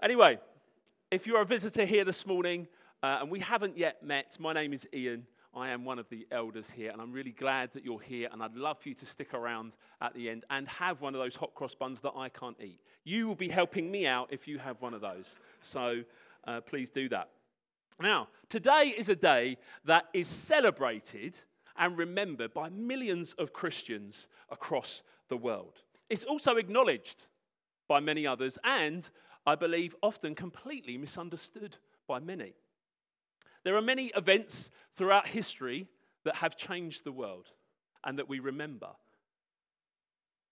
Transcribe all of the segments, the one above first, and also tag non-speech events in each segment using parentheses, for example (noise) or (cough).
Anyway, if you're a visitor here this morning uh, and we haven't yet met, my name is Ian. I am one of the elders here, and I'm really glad that you're here. And I'd love for you to stick around at the end and have one of those hot cross buns that I can't eat. You will be helping me out if you have one of those. So uh, please do that. Now, today is a day that is celebrated and remembered by millions of Christians across the world. It's also acknowledged by many others and I believe, often completely misunderstood by many. There are many events throughout history that have changed the world and that we remember.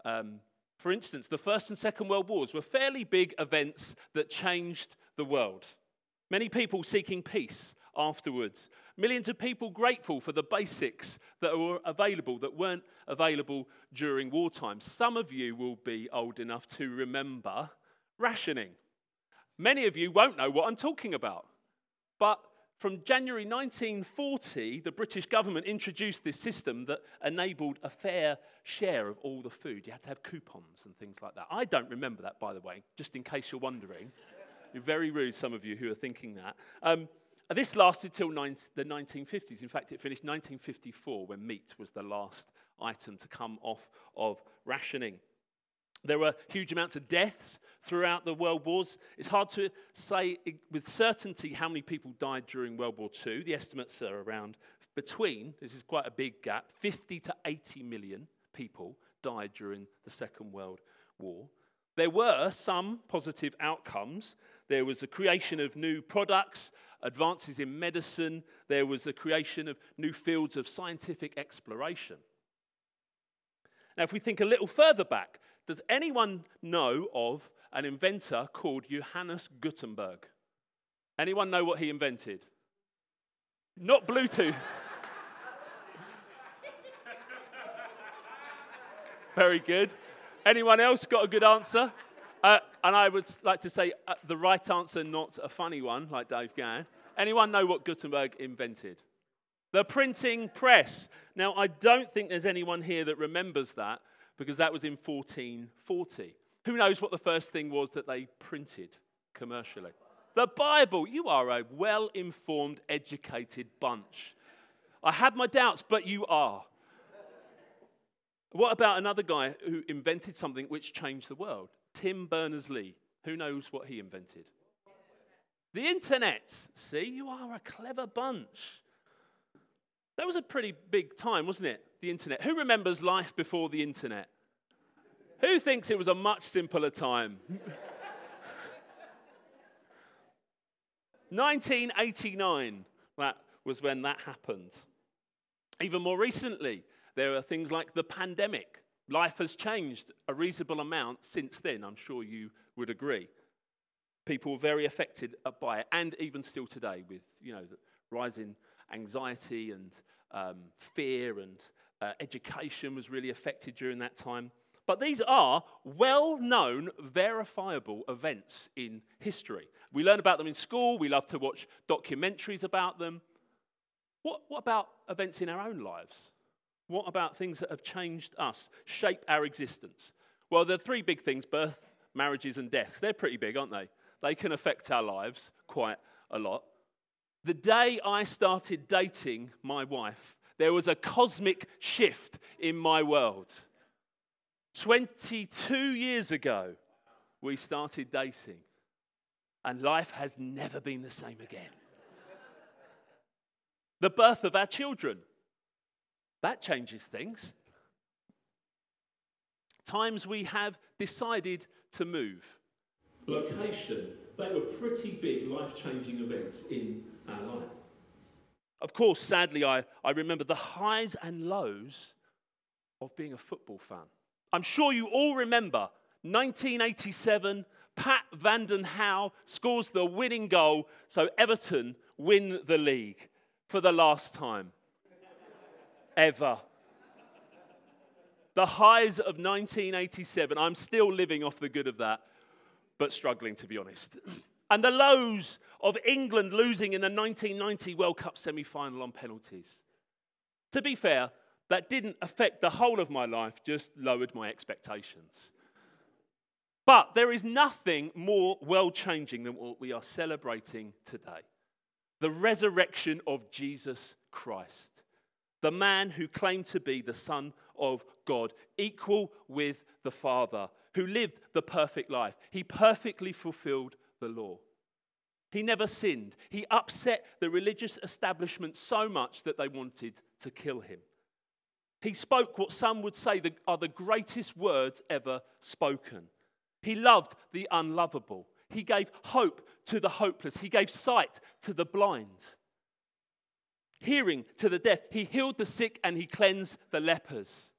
Um, for instance, the First and Second World Wars were fairly big events that changed the world. Many people seeking peace afterwards. Millions of people grateful for the basics that were available that weren't available during wartime. Some of you will be old enough to remember rationing. Many of you won't know what I'm talking about. But from January 1940, the British government introduced this system that enabled a fair share of all the food. You had to have coupons and things like that. I don't remember that, by the way, just in case you're wondering. you're very rude, some of you who are thinking that. Um, this lasted till the 1950s. In fact, it finished 1954 when meat was the last item to come off of rationing. There were huge amounts of deaths throughout the world wars. It's hard to say with certainty how many people died during World War II. The estimates are around between, this is quite a big gap, 50 to 80 million people died during the Second World War. There were some positive outcomes. There was the creation of new products, advances in medicine, there was the creation of new fields of scientific exploration. Now, if we think a little further back, does anyone know of an inventor called Johannes Gutenberg? Anyone know what he invented? Not Bluetooth. Very good. Anyone else got a good answer? Uh, and I would like to say uh, the right answer, not a funny one like Dave Gann. Anyone know what Gutenberg invented? The printing press. Now, I don't think there's anyone here that remembers that because that was in 1440. Who knows what the first thing was that they printed commercially? The Bible. You are a well informed, educated bunch. I had my doubts, but you are. What about another guy who invented something which changed the world? Tim Berners Lee. Who knows what he invented? The internet. See, you are a clever bunch. That was a pretty big time, wasn't it? The internet. Who remembers life before the internet? Who thinks it was a much simpler time? (laughs) 1989, that was when that happened. Even more recently, there are things like the pandemic. Life has changed a reasonable amount since then, I'm sure you would agree. People were very affected by it, and even still today, with you know, the rising anxiety and um, fear and uh, education was really affected during that time. But these are well known, verifiable events in history. We learn about them in school, we love to watch documentaries about them. What, what about events in our own lives? What about things that have changed us, shape our existence? Well, there are three big things birth, marriages, and death. They're pretty big, aren't they? They can affect our lives quite a lot. The day I started dating my wife, there was a cosmic shift in my world. 22 years ago, we started dating, and life has never been the same again. the birth of our children, that changes things. Times we have decided to move. Location, they were pretty big life changing events in our life. Of course, sadly, I, I remember the highs and lows of being a football fan. I'm sure you all remember 1987, Pat Vanden Hauwe scores the winning goal, so Everton win the league for the last time (laughs) ever. The highs of 1987, I'm still living off the good of that, but struggling to be honest. (clears throat) And the lows of England losing in the 1990 World Cup semi final on penalties. To be fair, that didn't affect the whole of my life, just lowered my expectations. But there is nothing more world changing than what we are celebrating today the resurrection of Jesus Christ, the man who claimed to be the Son of God, equal with the Father, who lived the perfect life. He perfectly fulfilled the law. He never sinned. He upset the religious establishment so much that they wanted to kill him. He spoke what some would say are the greatest words ever spoken. He loved the unlovable. He gave hope to the hopeless. He gave sight to the blind. Hearing to the deaf. He healed the sick and he cleansed the lepers.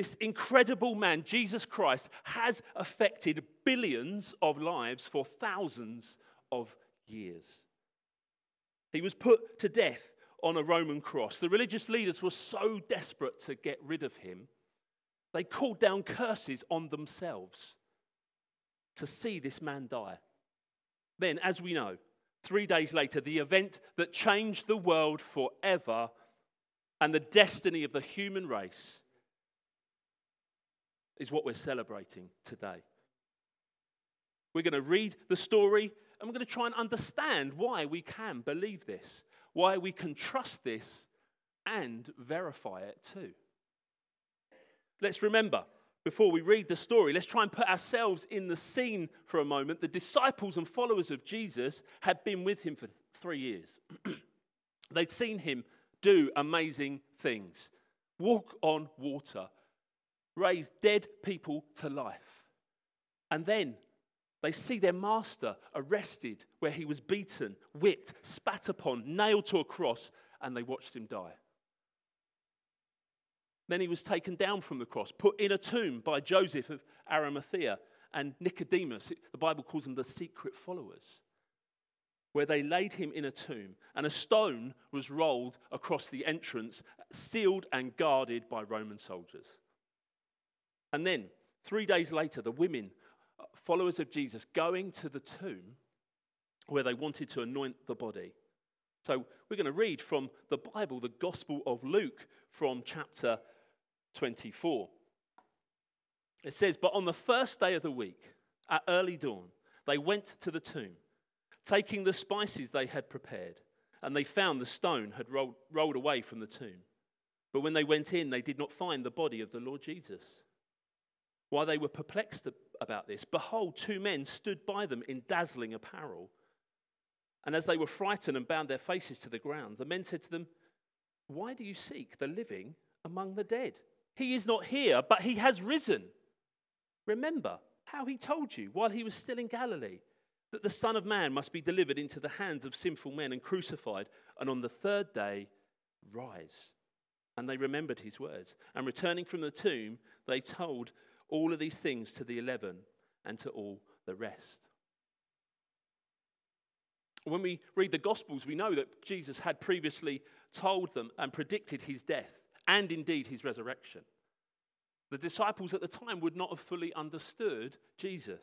This incredible man, Jesus Christ, has affected billions of lives for thousands of years. He was put to death on a Roman cross. The religious leaders were so desperate to get rid of him they called down curses on themselves to see this man die. Then, as we know, three days later, the event that changed the world forever and the destiny of the human race is what we're celebrating today. We're going to read the story and we're going to try and understand why we can believe this, why we can trust this and verify it too. Let's remember, before we read the story, let's try and put ourselves in the scene for a moment. The disciples and followers of Jesus had been with him for three years. (clears throat) They'd seen him do amazing things walk on water, raise dead people to life. And then they see their master arrested where he was beaten, whipped, spat upon, nailed to a cross, and they watched him die. Then he was taken down from the cross, put in a tomb by Joseph of Arimathea and Nicodemus. The Bible calls them the secret followers, where they laid him in a tomb, and a stone was rolled across the entrance, sealed and guarded by Roman soldiers. And then, three days later, the women, uh, followers of Jesus, going to the tomb where they wanted to anoint the body. So, we're going to read from the Bible, the Gospel of Luke, from chapter 24. It says, But on the first day of the week, at early dawn, they went to the tomb, taking the spices they had prepared, and they found the stone had rolled, rolled away from the tomb. But when they went in, they did not find the body of the Lord Jesus. While they were perplexed about this, behold, two men stood by them in dazzling apparel. And as they were frightened and bound their faces to the ground, the men said to them, Why do you seek the living among the dead? He is not here, but he has risen. Remember how he told you while he was still in Galilee that the Son of Man must be delivered into the hands of sinful men and crucified, and on the third day rise. And they remembered his words. And returning from the tomb, they told all of these things to the eleven and to all the rest. When we read the Gospels, we know that Jesus had previously told them and predicted his death and indeed his resurrection. The disciples at the time would not have fully understood Jesus.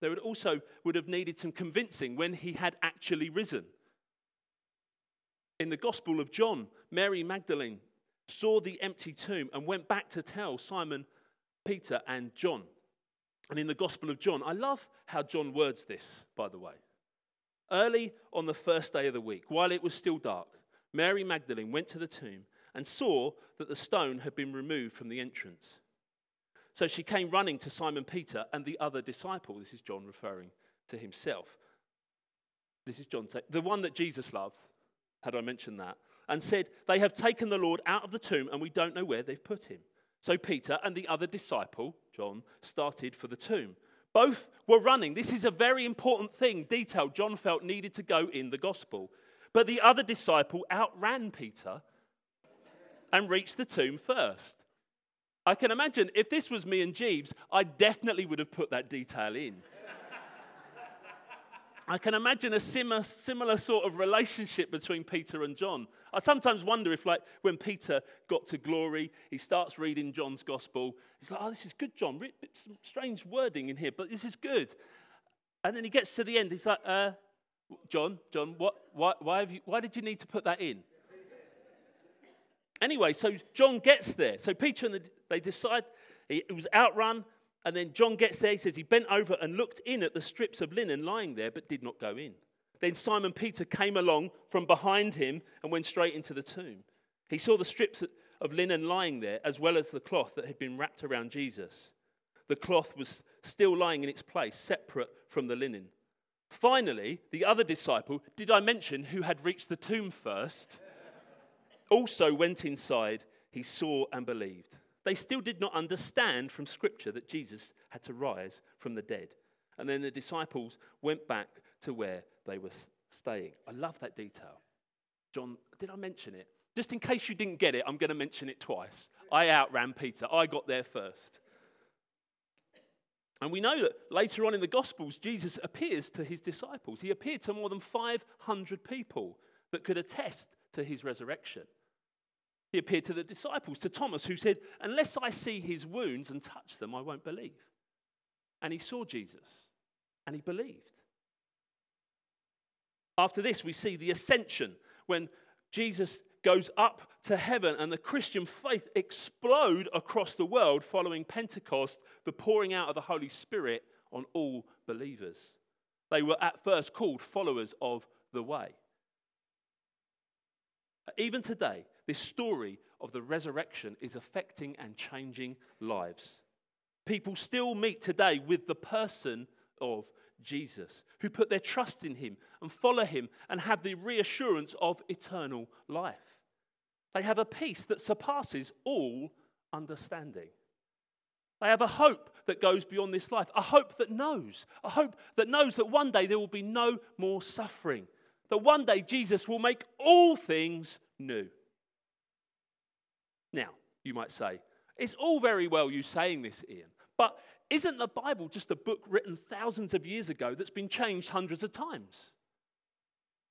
They would also would have needed some convincing when he had actually risen. In the Gospel of John, Mary Magdalene saw the empty tomb and went back to tell Simon, Peter, and John. And in the Gospel of John, I love how John words this, by the way. Early on the first day of the week, while it was still dark, Mary Magdalene went to the tomb and saw that the stone had been removed from the entrance. So she came running to Simon Peter and the other disciple. This is John referring to himself. This is John, the one that Jesus loved. Had I mentioned that? And said, They have taken the Lord out of the tomb and we don't know where they've put him. So Peter and the other disciple, John, started for the tomb. Both were running. This is a very important thing, detail John felt needed to go in the gospel. But the other disciple outran Peter and reached the tomb first. I can imagine if this was me and Jeeves, I definitely would have put that detail in. I can imagine a similar, similar sort of relationship between Peter and John. I sometimes wonder if, like, when Peter got to glory, he starts reading John's gospel. He's like, oh, this is good, John. Some strange wording in here, but this is good. And then he gets to the end. He's like, uh, John, John, what, why, why, you, why did you need to put that in? Anyway, so John gets there. So Peter and the, they decide it was outrun, and then John gets there. He says he bent over and looked in at the strips of linen lying there, but did not go in. Then Simon Peter came along from behind him and went straight into the tomb. He saw the strips of linen lying there, as well as the cloth that had been wrapped around Jesus. The cloth was still lying in its place, separate from the linen. Finally, the other disciple, did I mention who had reached the tomb first, also went inside. He saw and believed. They still did not understand from Scripture that Jesus had to rise from the dead. And then the disciples went back to where they were staying. I love that detail. John, did I mention it? Just in case you didn't get it, I'm going to mention it twice. I outran Peter, I got there first. And we know that later on in the Gospels, Jesus appears to his disciples. He appeared to more than 500 people that could attest to his resurrection. He appeared to the disciples, to Thomas, who said, Unless I see his wounds and touch them, I won't believe. And he saw Jesus and he believed. After this, we see the ascension when Jesus goes up to heaven and the Christian faith explode across the world following Pentecost, the pouring out of the Holy Spirit on all believers. They were at first called followers of the way. Even today, this story of the resurrection is affecting and changing lives. People still meet today with the person of Jesus, who put their trust in him and follow him and have the reassurance of eternal life. They have a peace that surpasses all understanding. They have a hope that goes beyond this life, a hope that knows, a hope that knows that one day there will be no more suffering, that one day Jesus will make all things new. Now, you might say, it's all very well you saying this, Ian, but isn't the Bible just a book written thousands of years ago that's been changed hundreds of times?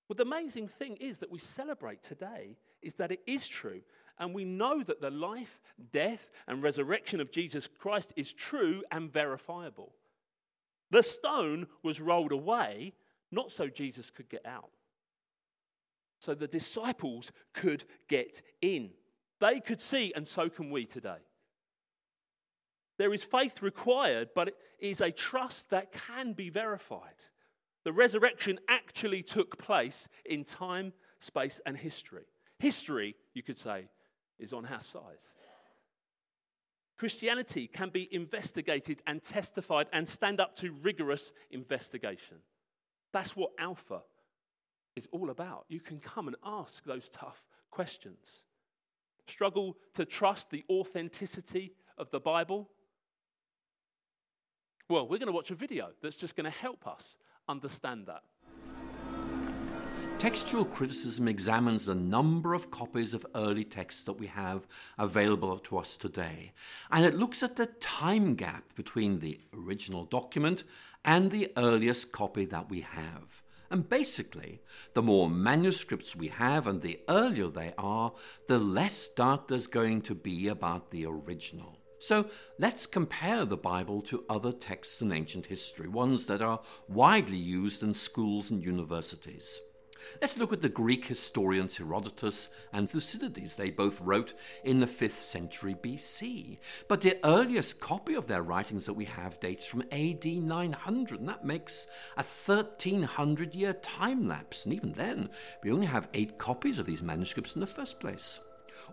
Well, the amazing thing is that we celebrate today is that it is true. And we know that the life, death, and resurrection of Jesus Christ is true and verifiable. The stone was rolled away, not so Jesus could get out. So the disciples could get in. They could see, and so can we today. There is faith required, but it is a trust that can be verified. The resurrection actually took place in time, space, and history. History, you could say, is on our side. Christianity can be investigated and testified and stand up to rigorous investigation. That's what Alpha is all about. You can come and ask those tough questions. Struggle to trust the authenticity of the Bible? Well, we're going to watch a video that's just going to help us understand that. Textual criticism examines the number of copies of early texts that we have available to us today, and it looks at the time gap between the original document and the earliest copy that we have. And basically, the more manuscripts we have and the earlier they are, the less doubt there's going to be about the original. So let's compare the Bible to other texts in ancient history, ones that are widely used in schools and universities. Let's look at the Greek historians Herodotus and Thucydides. They both wrote in the 5th century BC. But the earliest copy of their writings that we have dates from AD 900, and that makes a 1300 year time lapse. And even then, we only have eight copies of these manuscripts in the first place.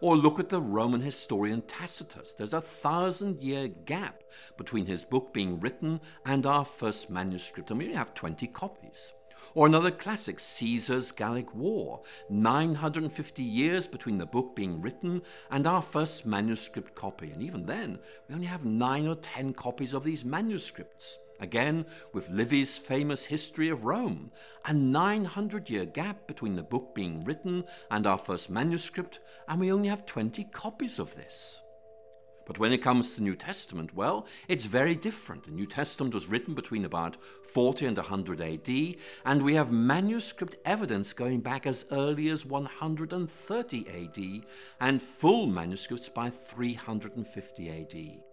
Or look at the Roman historian Tacitus. There's a thousand year gap between his book being written and our first manuscript, and we only have 20 copies. Or another classic, Caesar's Gallic War. 950 years between the book being written and our first manuscript copy. And even then, we only have nine or ten copies of these manuscripts. Again, with Livy's famous History of Rome, a 900 year gap between the book being written and our first manuscript, and we only have 20 copies of this. But when it comes to New Testament, well, it's very different. The New Testament was written between about 40 and 100 AD, and we have manuscript evidence going back as early as 130 AD, and full manuscripts by 350 AD.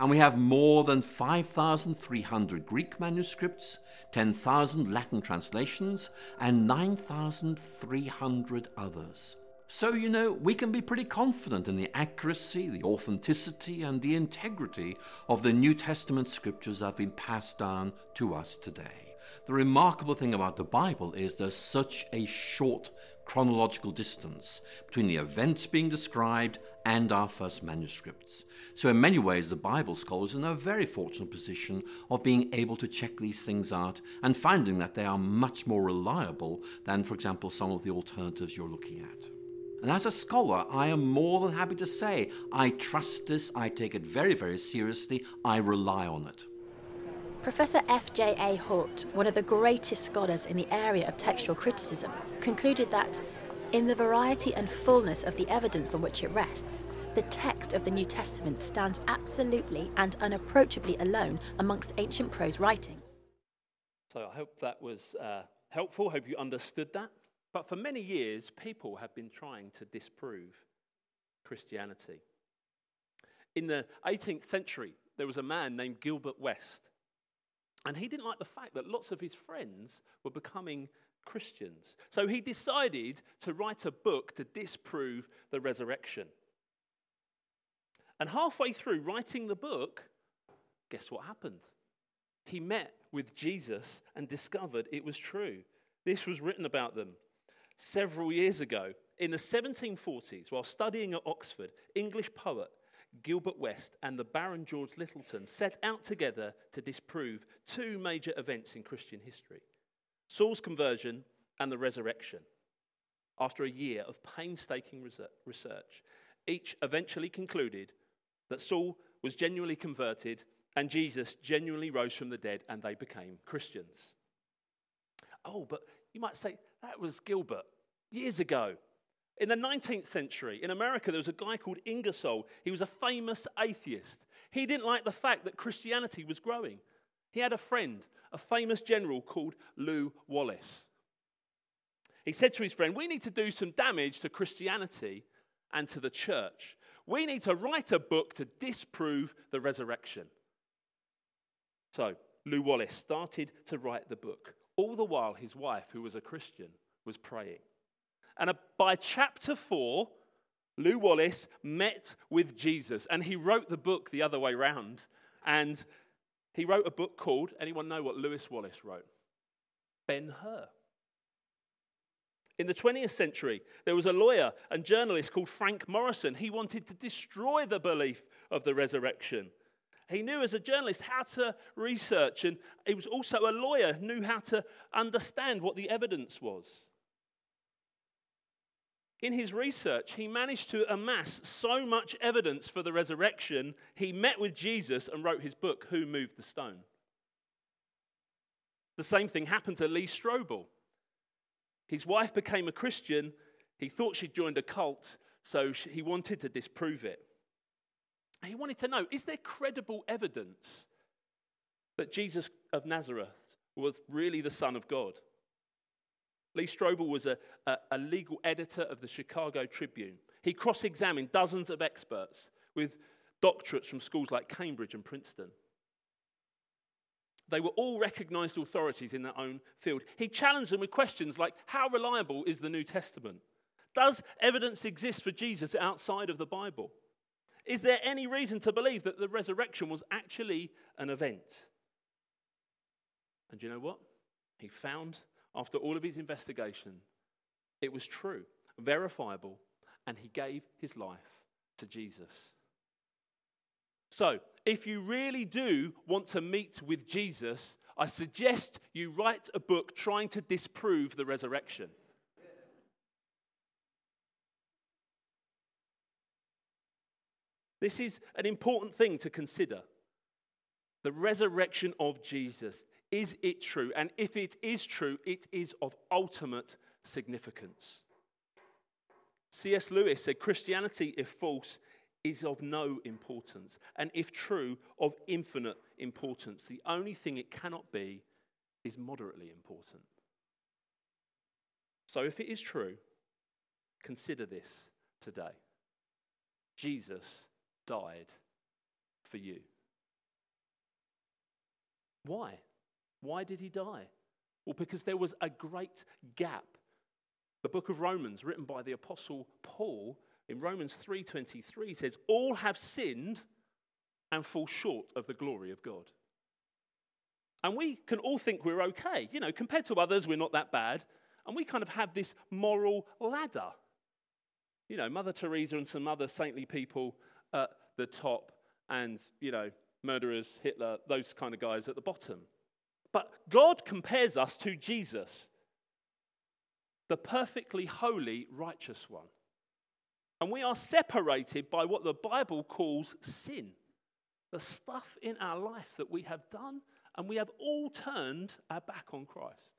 And we have more than 5,300 Greek manuscripts, 10,000 Latin translations, and 9,300 others. So, you know, we can be pretty confident in the accuracy, the authenticity, and the integrity of the New Testament scriptures that have been passed down to us today. The remarkable thing about the Bible is there's such a short chronological distance between the events being described and our first manuscripts. So, in many ways, the Bible scholars are in a very fortunate position of being able to check these things out and finding that they are much more reliable than, for example, some of the alternatives you're looking at. And as a scholar, I am more than happy to say I trust this, I take it very, very seriously, I rely on it. Professor F.J.A. Hort, one of the greatest scholars in the area of textual criticism, concluded that, in the variety and fullness of the evidence on which it rests, the text of the New Testament stands absolutely and unapproachably alone amongst ancient prose writings. So I hope that was uh, helpful. Hope you understood that. But for many years, people have been trying to disprove Christianity. In the 18th century, there was a man named Gilbert West. And he didn't like the fact that lots of his friends were becoming Christians. So he decided to write a book to disprove the resurrection. And halfway through writing the book, guess what happened? He met with Jesus and discovered it was true. This was written about them several years ago. In the 1740s, while studying at Oxford, English poet Gilbert West and the Baron George Lyttelton set out together to disprove two major events in Christian history Saul's conversion and the resurrection. After a year of painstaking research, each eventually concluded that Saul was genuinely converted and Jesus genuinely rose from the dead and they became Christians. Oh, but you might say, that was Gilbert years ago. In the 19th century, in America, there was a guy called Ingersoll. He was a famous atheist. He didn't like the fact that Christianity was growing. He had a friend, a famous general called Lew Wallace. He said to his friend, We need to do some damage to Christianity and to the church. We need to write a book to disprove the resurrection. So, Lew Wallace started to write the book. All the while, his wife, who was a Christian, was praying. And by chapter four, Lew Wallace met with Jesus and he wrote the book the other way round. And he wrote a book called, anyone know what Lewis Wallace wrote? Ben Hur. In the 20th century, there was a lawyer and journalist called Frank Morison. He wanted to destroy the belief of the resurrection. He knew as a journalist how to research, and he was also a lawyer, knew how to understand what the evidence was. In his research, he managed to amass so much evidence for the resurrection, he met with Jesus and wrote his book, Who Moved the Stone? The same thing happened to Lee Strobel. His wife became a Christian. He thought she'd joined a cult, so he wanted to disprove it. He wanted to know is there credible evidence that Jesus of Nazareth was really the Son of God? Lee Strobel was a, a, a legal editor of the Chicago Tribune. He cross examined dozens of experts with doctorates from schools like Cambridge and Princeton. They were all recognized authorities in their own field. He challenged them with questions like How reliable is the New Testament? Does evidence exist for Jesus outside of the Bible? Is there any reason to believe that the resurrection was actually an event? And you know what? He found after all of his investigation, it was true, verifiable, and he gave his life to Jesus. So, if you really do want to meet with Jesus, I suggest you write a book trying to disprove the resurrection. This is an important thing to consider. The resurrection of Jesus. Is it true? And if it is true, it is of ultimate significance. C.S. Lewis said Christianity, if false, is of no importance, and if true, of infinite importance. The only thing it cannot be is moderately important. So, if it is true, consider this today Jesus died for you. Why? Why did he die? Well, because there was a great gap The book of Romans, written by the apostle Paul, in Romans 3:23 says all have sinned and fall short of the glory of God. And we can all think we're okay. You know, compared to others, we're not that bad. And we kind of have this moral ladder. You know, Mother Teresa and some other saintly people at the top, and, you know, murderers, Hitler, those kind of guys at the bottom. But God compares us to Jesus, the perfectly holy, righteous one. And we are separated by what the Bible calls sin the stuff in our life that we have done, and we have all turned our back on Christ.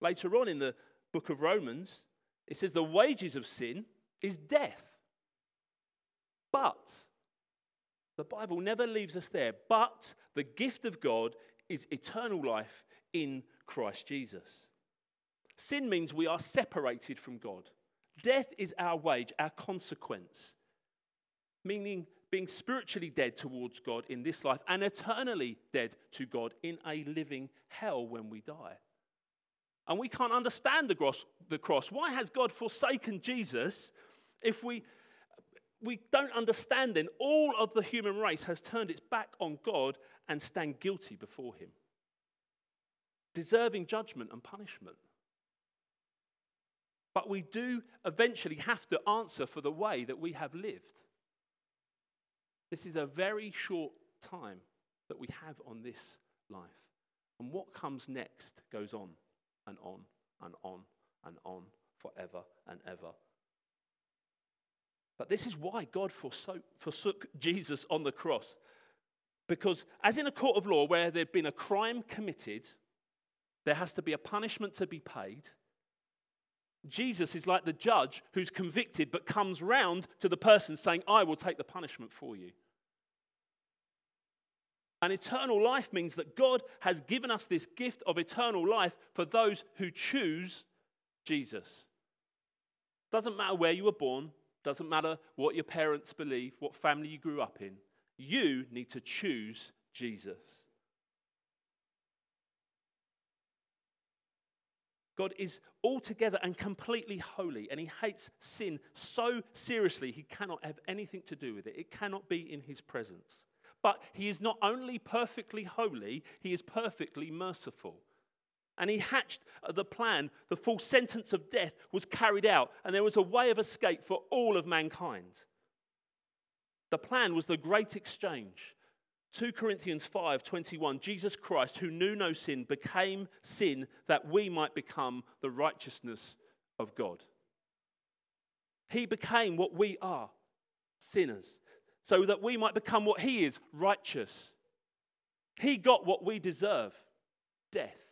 Later on in the book of Romans, it says the wages of sin is death. But the Bible never leaves us there. But the gift of God is eternal life in Christ Jesus. Sin means we are separated from God. Death is our wage, our consequence, meaning being spiritually dead towards God in this life and eternally dead to God in a living hell when we die. And we can't understand the cross. Why has God forsaken Jesus if we, we don't understand then all of the human race has turned its back on God and stand guilty before Him, deserving judgment and punishment? But we do eventually have to answer for the way that we have lived. This is a very short time that we have on this life. And what comes next goes on and on and on and on forever and ever. But this is why God forsook, forsook Jesus on the cross. Because, as in a court of law where there'd been a crime committed, there has to be a punishment to be paid, Jesus is like the judge who's convicted but comes round to the person saying, I will take the punishment for you. And eternal life means that God has given us this gift of eternal life for those who choose Jesus. Doesn't matter where you were born, doesn't matter what your parents believe, what family you grew up in. You need to choose Jesus. God is altogether and completely holy, and He hates sin so seriously, He cannot have anything to do with it. It cannot be in His presence. But He is not only perfectly holy, He is perfectly merciful. And He hatched the plan, the full sentence of death was carried out, and there was a way of escape for all of mankind. The plan was the great exchange 2 Corinthians 5 21, Jesus Christ, who knew no sin, became sin that we might become the righteousness of God. He became what we are, sinners, so that we might become what He is, righteous. He got what we deserve, death,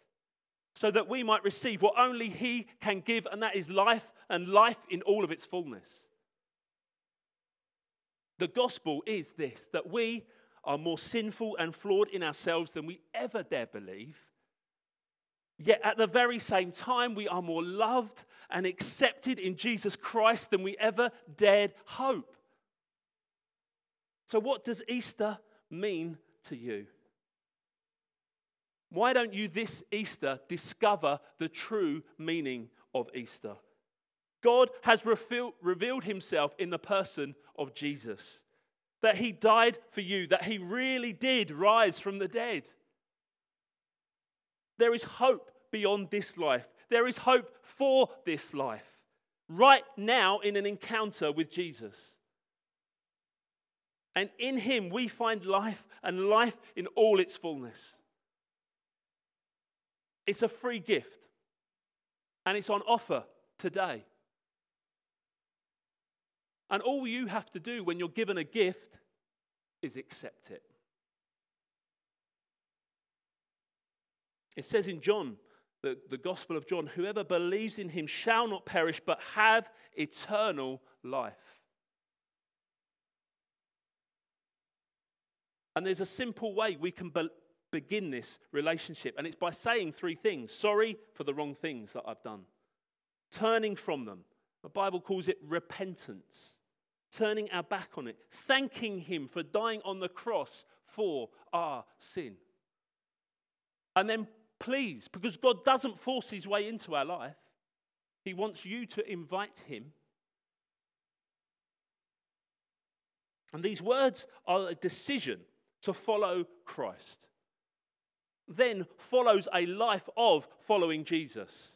so that we might receive what only He can give, and that is life and life in all of its fullness. The gospel is this that we are more sinful and flawed in ourselves than we ever dare believe. Yet at the very same time, we are more loved and accepted in Jesus Christ than we ever dared hope. So, what does Easter mean to you? Why don't you this Easter discover the true meaning of Easter? God has revealed himself in the person of Jesus that he died for you, that he really did rise from the dead. There is hope beyond this life. There is hope for this life. Right now, in an encounter with Jesus. And in him, we find life and life in all its fullness. It's a free gift, and it's on offer today. And all you have to do when you're given a gift is accept it. It says in John, the, the Gospel of John, whoever believes in him shall not perish but have eternal life. And there's a simple way we can be- begin this relationship, and it's by saying three things sorry for the wrong things that I've done, turning from them. The Bible calls it repentance turning our back on it, thanking Him for dying on the cross for our sin. And then, please, because God doesn't force His way into our life, He wants you to invite him. And these words are a decision to follow Christ. Then follows a life of following Jesus.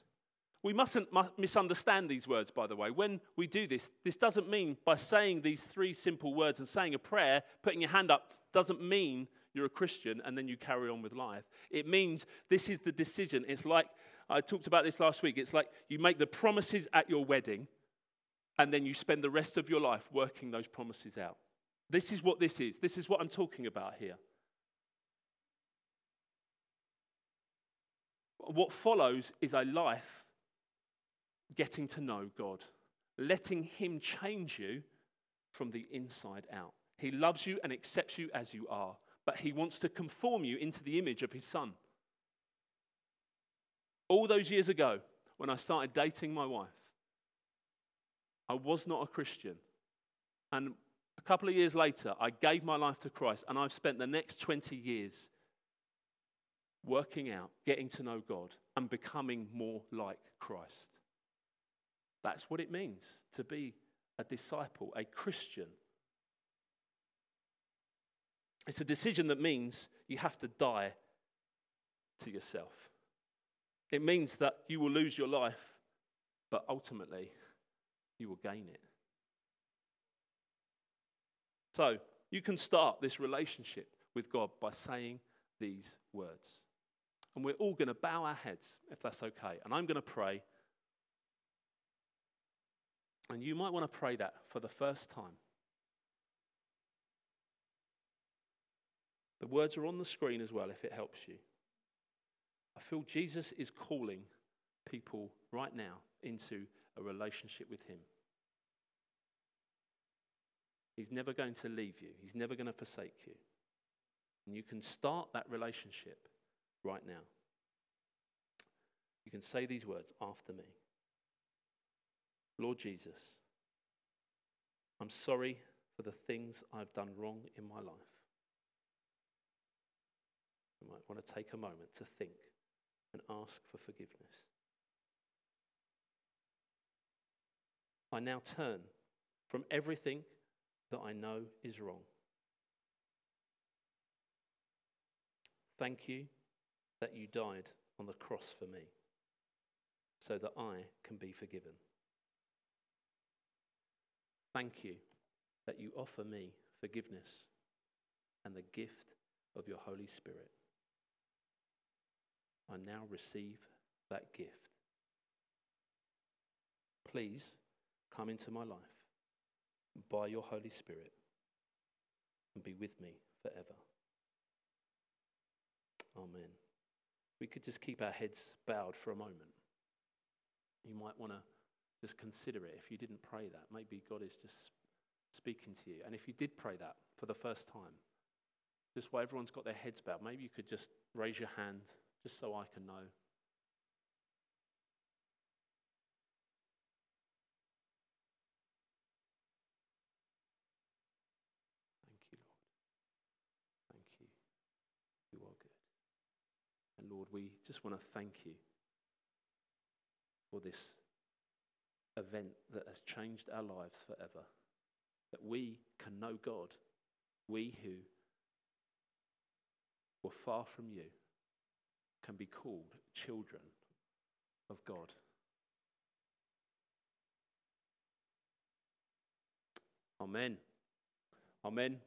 We mustn't misunderstand these words, by the way. When we do this, this doesn't mean by saying these three simple words and saying a prayer, putting your hand up, doesn't mean you're a Christian and then you carry on with life. It means this is the decision. It's like, I talked about this last week, it's like you make the promises at your wedding and then you spend the rest of your life working those promises out. This is what this is. This is what I'm talking about here. What follows is a life getting to know God, letting Him change you from the inside out. He loves you and accepts you as you are, but He wants to conform you into the image of His Son. All those years ago, when I started dating my wife, I was not a Christian. And a couple of years later, I gave my life to Christ, and I've spent the next 20 years working out, getting to know God, and becoming more like Christ. That's what it means to be a disciple, a Christian. It's a decision that means you have to die to yourself. It means that you will lose your life, but ultimately you will gain it. So, you can start this relationship with God by saying these words. And we're all going to bow our heads, if that's okay. And I'm going to pray. And you might want to pray that for the first time. The words are on the screen as well if it helps you. I feel Jesus is calling people right now into a relationship with Him. He's never going to leave you, He's never going to forsake you. And you can start that relationship right now. You can say these words after me. Lord Jesus, I'm sorry for the things I've done wrong in my life. You might want to take a moment to think and ask for forgiveness. I now turn from everything that I know is wrong. Thank you that you died on the cross for me so that I can be forgiven. Thank you that you offer me forgiveness and the gift of your Holy Spirit. I now receive that gift. Please come into my life by your Holy Spirit and be with me forever. Amen. We could just keep our heads bowed for a moment. You might want to just consider it if you didn't pray that. Maybe God is just speaking to you. And if you did pray that for the first time, just while everyone's got their heads bowed, maybe you could just raise your hand just so I can know. Thank you, Lord. Thank you. You are good. And Lord, we just want to thank you for this event that has changed our lives forever. That we can know God, we who were far from you can be called children of God. Amen. Amen.